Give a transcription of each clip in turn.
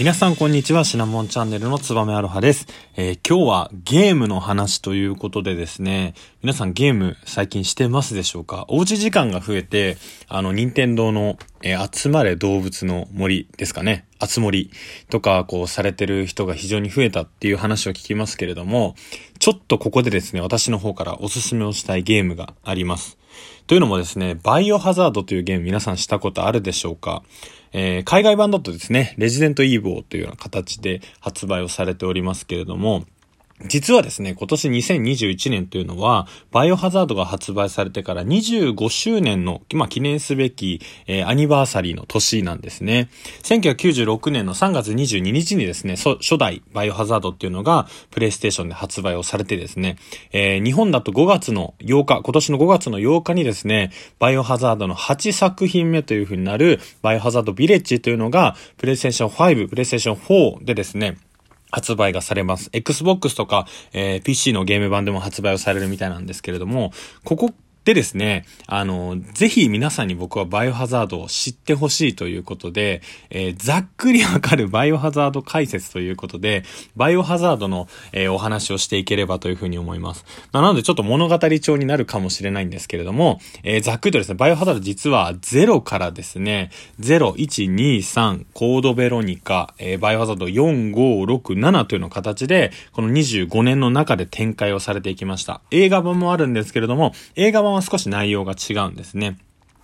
皆さんこんにちは、シナモンチャンネルのつばめアロハです、えー今日はゲームの話ということでですね、皆さんゲーム最近してますでしょうか？おうち時間が増えて、あの、任天堂の、えー集まれ動物の森ですかね。あつ森とか、こう、されてる人が非常に増えたっていう話を聞きますけれども、ちょっとここでですね、私の方からおすすめをしたいゲームがあります。というのもですね、バイオハザードというゲーム皆さんしたことあるでしょうか？えー海外版だとですね、レジデントイーボーというような形で発売をされておりますけれども、実はですね、今年2021年というのは、バイオハザードが発売されてから25周年の、まあ、記念すべき、えーアニバーサリーの年なんですね。1996年の3月22日にですね、初代バイオハザードっていうのが、プレイステーションで発売をされてですね、えー日本だと5月の8日、今年の5月の8日にですね、バイオハザードの8作品目という風になる、バイオハザードビレッジというのが、プレイステーション5、プレイステーション4でですね、発売がされます。Xbox とか、えー PC のゲーム版でも発売をされるみたいなんですけれども、ここでですね、あの、ぜひ皆さんに僕はバイオハザードを知ってほしいということで、えーざっくりわかるバイオハザード解説ということで、バイオハザードの、えーお話をしていければというふうに思います。まなのでちょっと物語調になるかもしれないんですけれども、えーざっくりとですね、バイオハザード実は0からですね、0、1、2、3、コードベロニカ、えバイオハザード4、5、6、7というの形で、この25年の中で展開をされていきました。映画版もあるんですけれども、映画版は少し内容が違うんですね。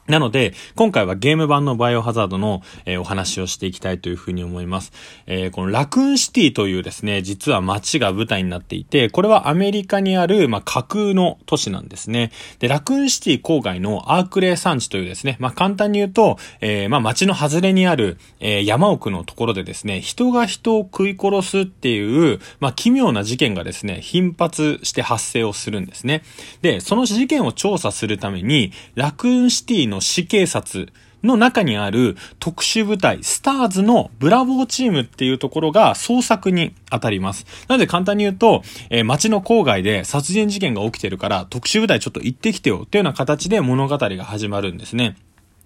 なので、今回はゲーム版のバイオハザードの、えーお話をしていきたいというふうに思います。えーこのラクーンシティというですね、実は街が舞台になっていて、これはアメリカにある、まあ、架空の都市なんですね。で、ラクーンシティ郊外のアークレイ山地というですね、まあ、簡単に言うと、えーまあ、街の外れにある、え山奥のところでですね、人が人を食い殺すっていう、ま、奇妙な事件がですね、頻発して発生をするんですね。で、その事件を調査するために、ラクーンシティの市警察の中にある特殊部隊、スターズのブラボーチームっていうところが捜索に当たります。なので簡単に言うと、えー街の郊外で殺人事件が起きてるから特殊部隊ちょっと行ってきてよっていうような形で物語が始まるんですね。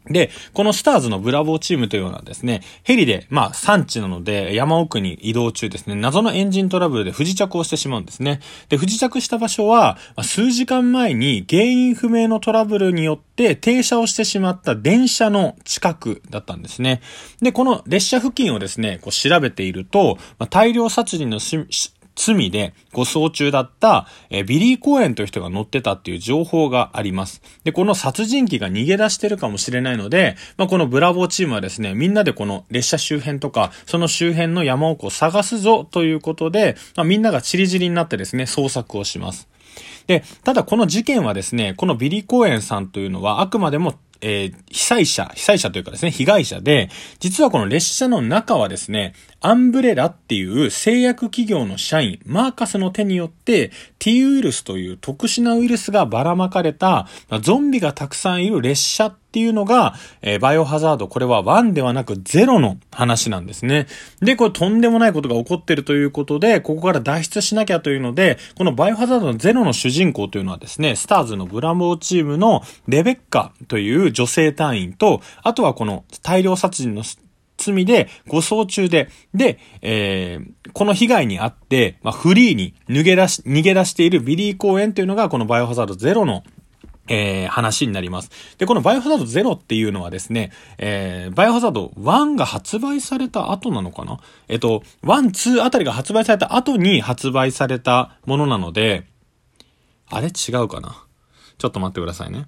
で、このスターズのブラボーチームというのはですね、ヘリで、まあ、山地なので、山奥に移動中ですね、謎のエンジントラブルで不時着をしてしまうんですね。で、不時着した場所は、数時間前に原因不明のトラブルによって停車をしてしまった電車の近くだったんですね。で、この列車付近をですね、こう調べていると、大量殺人のし罪で護送中だった、えビリー・コーエンという人が乗ってたっていう情報があります。で、この殺人鬼が逃げ出してるかもしれないので、まあ、このブラボーチームはですね、みんなでこの列車周辺とか、その周辺の山奥を探すぞということで、まあ、みんなが散り散りになってですね、捜索をします。で、ただこの事件はですね、このビリー・コーエンさんというのはあくまでもえー被災者、被災者というかですね、被害者で、実はこの列車の中はですね、アンブレラっていう製薬企業の社員、マーカスの手によって、T ウイルスという特殊なウイルスがばらまかれた、まゾンビがたくさんいる列車っていうのが、えーバイオハザード、これは1ではなく0の話なんですね。で、これとんでもないことが起こってるということで、ここから脱出しなきゃというので、このバイオハザードの0の主人公というのはですね、スターズのブラボーチームのレベッカという女性隊員と、あとはこの大量殺人の罪で護送中で、で、えーこの被害にあって、まあ、フリーに逃げ出し、逃げ出しているビリー・コーエンというのがこのバイオハザードゼロのえー話になります。で、このバイオハザード0っていうのはですね、えーバイオハザード1が発売された後なのかな？えっと、1、2あたりが発売された後に発売されたものなので、あれ？違うかな？ちょっと待ってくださいね。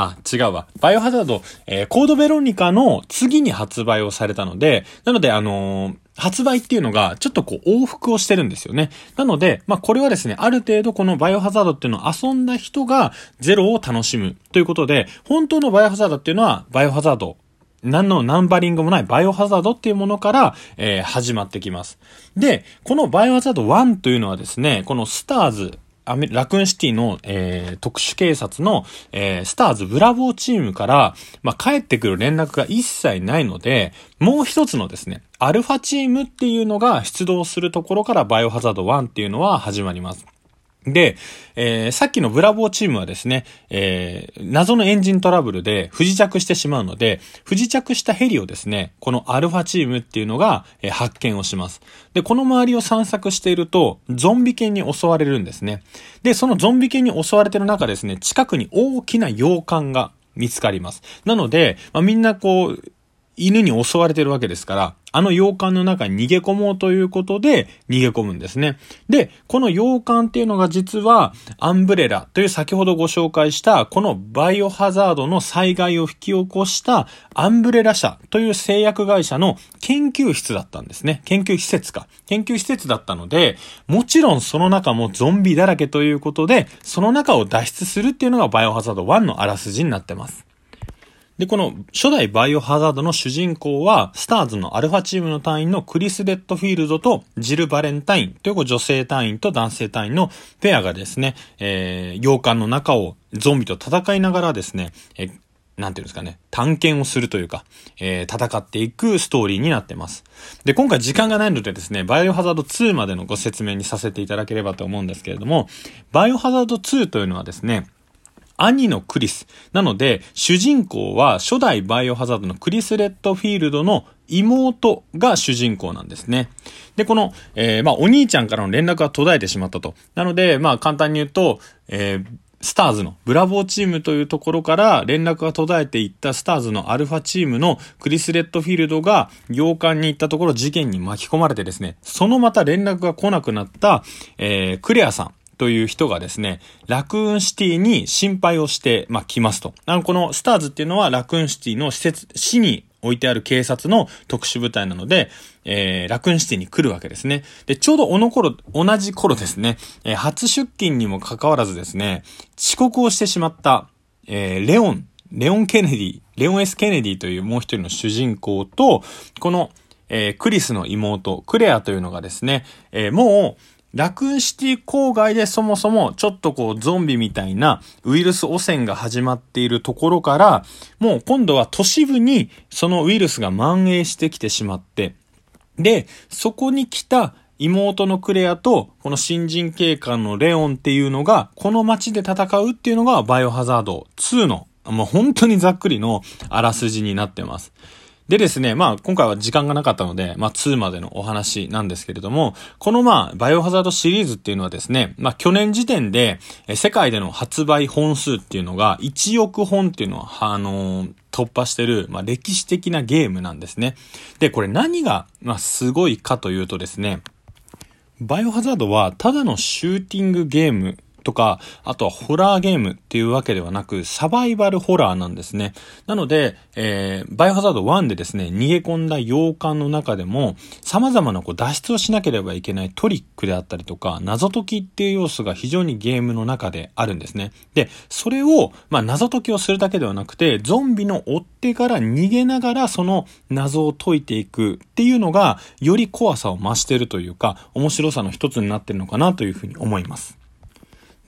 あ、違うわ。バイオハザード、えーコードベロニカの次に発売をされたので、なので、あのー発売っていうのが、ちょっとこう、往復をしてるんですよね。なので、まあ、これはですね、ある程度このバイオハザードっていうのを遊んだ人が、ゼロを楽しむということで、本当のバイオハザードっていうのは、バイオハザード何のナンバリングもないバイオハザードっていうものから、えー始まってきます。で、このバイオハザード1というのはですね、このスターズ、ラクーンシティの、えー特殊警察の、えースターズブラボーチームから、まあ、帰ってくる連絡が一切ないので、もう一つのですね、アルファチームっていうのが出動するところからバイオハザード1っていうのは始まります。で、えー、さっきのブラボーチームはですね、えー、謎のエンジントラブルで不時着してしまうので、不時着したヘリをですね、このアルファチームっていうのが、えー、発見をします。で、この周りを散策していると、ゾンビ犬に襲われるんですね。で、そのゾンビ犬に襲われてる中ですね、近くに大きな洋館が見つかります。なので、まあ、みんなこう、犬に襲われてるわけですから、あの洋館の中に逃げ込もうということで逃げ込むんですね。で、この洋館っていうのが実はアンブレラという先ほどご紹介したこのバイオハザードの災害を引き起こしたアンブレラ社という製薬会社の研究室だったんですね。研究施設か。研究施設だったので、もちろんその中もゾンビだらけということで、その中を脱出するっていうのがバイオハザード1のあらすじになってます。で、この初代バイオハザードの主人公は、スターズのアルファチームの隊員のクリス・レッドフィールドとジル・バレンタインという女性隊員と男性隊員のペアがですね、えー、洋館の中をゾンビと戦いながらですね、えーなんていうんですかね、探検をするというか、えー、戦っていくストーリーになってます。で、今回時間がないのでですね、バイオハザード2までのご説明にさせていただければと思うんですけれども、バイオハザード2というのはですね、兄のクリス。なので、主人公は初代バイオハザードのクリス・レッドフィールドの妹が主人公なんですね。で、この、えー、まあ、お兄ちゃんからの連絡が途絶えてしまったと。なので、まあ、簡単に言うと、えー、スターズのブラボーチームというところから連絡が途絶えていったスターズのアルファチームのクリス・レッドフィールドが洋館に行ったところ事件に巻き込まれてですね、そのまた連絡が来なくなった、えー、クレアさん。という人がですね、ラクーンシティに心配をして、まあ、来ますと。あの、このスターズっていうのはラクーンシティの施設、市に置いてある警察の特殊部隊なので、えー、ラクーンシティに来るわけですね。で、ちょうどおの頃、同じ頃ですね、えー、初出勤にもかかわらずですね、遅刻をしてしまった、えー、レオン、レオン・ケネディ、レオン・ S・ ケネディというもう一人の主人公と、この、えー、クリスの妹、クレアというのがですね、えー、もう、ラクーンシティ郊外でそもそもちょっとこうゾンビみたいなウイルス汚染が始まっているところから、もう今度は都市部にそのウイルスが蔓延してきてしまって、で、そこに来た妹のクレアとこの新人警官のレオンっていうのがこの街で戦うっていうのがバイオハザード2のもう本当にざっくりのあらすじになってます。でですね、まあ今回は時間がなかったので、まあ2までのお話なんですけれども、このまあバイオハザードシリーズっていうのはですね、まあ去年時点で世界での発売本数っていうのが1億本っていうのは、あのー、突破してる、まあ歴史的なゲームなんですね。で、これ何が、まあすごいかというとですね、バイオハザードはただのシューティングゲームとか、あとはホラーゲームっていうわけではなく、サバイバルホラーなんですね。なので、えー、バイオハザード1でですね、逃げ込んだ洋館の中でも、様々なこう脱出をしなければいけないトリックであったりとか、謎解きっていう要素が非常にゲームの中であるんですね。で、それを、まあ、謎解きをするだけではなくて、ゾンビの追ってから逃げながらその謎を解いていくっていうのが、より怖さを増してるというか、面白さの一つになってるのかなというふうに思います。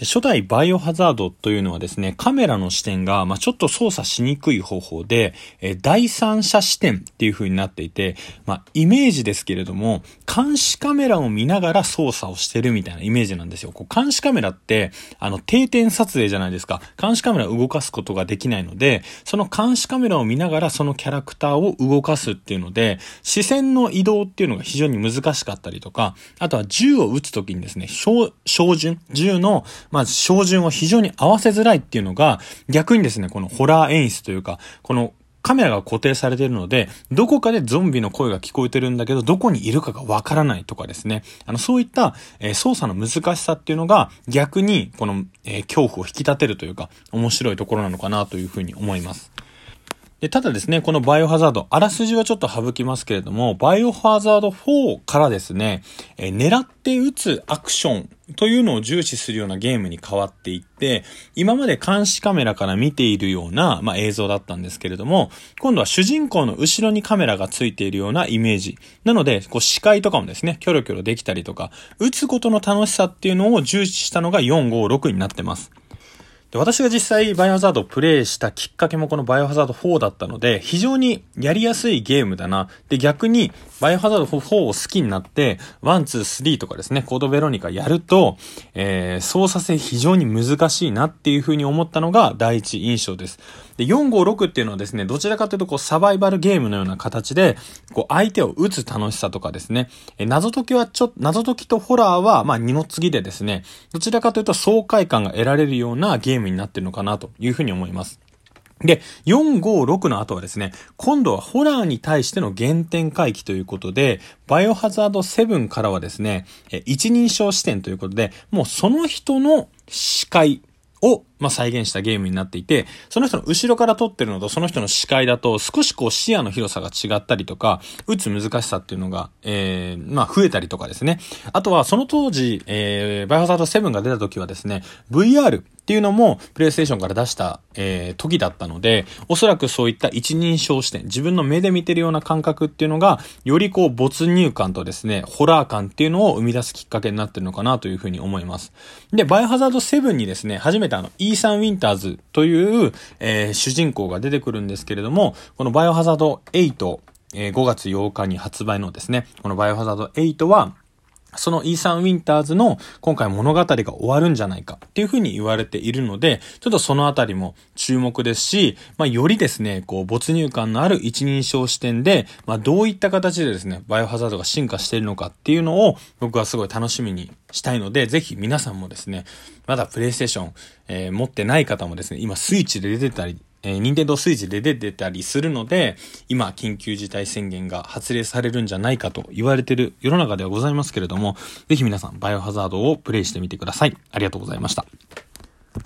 初代バイオハザードというのはですね、カメラの視点が、まあ、ちょっと操作しにくい方法で、え第三者視点っていう風になっていて、まあ、イメージですけれども、監視カメラを見ながら操作をしてるみたいなイメージなんですよ。こう監視カメラって、あの、定点撮影じゃないですか。監視カメラを動かすことができないので、その監視カメラを見ながらそのキャラクターを動かすっていうので、視線の移動っていうのが非常に難しかったりとか、あとは銃を撃つときにですね、照準、銃の、まあ、照準を非常に合わせづらいっていうのが、逆にですね、このホラー演出というか、このカメラが固定されているので、どこかでゾンビの声が聞こえてるんだけど、どこにいるかがわからないとかですね。あの、そういった、えー、操作の難しさっていうのが、逆に、この、えー、恐怖を引き立てるというか、面白いところなのかなというふうに思います。で、ただですね、このバイオハザード、あらすじはちょっと省きますけれども、バイオハザード4からですね、え、狙って撃つアクションというのを重視するようなゲームに変わっていって、今まで監視カメラから見ているような、まあ、映像だったんですけれども、今度は主人公の後ろにカメラがついているようなイメージ。なので、こう視界とかもですね、キョロキョロできたりとか、撃つことの楽しさっていうのを重視したのが456になってます。で私が実際バイオハザードをプレイしたきっかけもこのバイオハザード4だったので、非常にやりやすいゲームだな。で、逆に、バイオハザード4を好きになって、1、2、3とかですね、コードベロニカやると、えー、操作性非常に難しいなっていう風に思ったのが第一印象です。で、456っていうのはですね、どちらかというとこうサバイバルゲームのような形で、こう相手を撃つ楽しさとかですね、え謎解きはちょっと、謎解きとホラーは、まあ二の次でですね、どちらかというと爽快感が得られるようなゲームになってるのかなというふうに思います。で、456の後はですね、今度はホラーに対しての原点回帰ということで、バイオハザード7からはですね、一人称視点ということで、もうその人の視界をまあ、再現したゲームになっていて、その人の後ろから撮ってるのとその人の視界だと少しこう視野の広さが違ったりとか、打つ難しさっていうのが、えー、まあ、増えたりとかですね。あとはその当時、えー、バイオハザード7が出た時はですね、VR っていうのも、プレイステーションから出した、えー、時だったので、おそらくそういった一人称視点、自分の目で見てるような感覚っていうのが、よりこう没入感とですね、ホラー感っていうのを生み出すきっかけになってるのかなというふうに思います。で、バイオハザード7にですね、初めてあの、イーサン・ウィンターズという、えー、主人公が出てくるんですけれども、このバイオハザード8、えー、5月8日に発売のですね、このバイオハザード8は、そのイーサン・ウィンターズの今回物語が終わるんじゃないかっていうふうに言われているので、ちょっとそのあたりも注目ですし、まあ、よりですね、こう、没入感のある一人称視点で、まあ、どういった形でですね、バイオハザードが進化しているのかっていうのを僕はすごい楽しみにしたいので、ぜひ皆さんもですね、まだプレイステーション、えー、持ってない方もですね、今スイッチで出てたりえー、任天堂スイッチで出てたりするので、今、緊急事態宣言が発令されるんじゃないかと言われてる世の中ではございますけれども、ぜひ皆さん、バイオハザードをプレイしてみてください。ありがとうございました。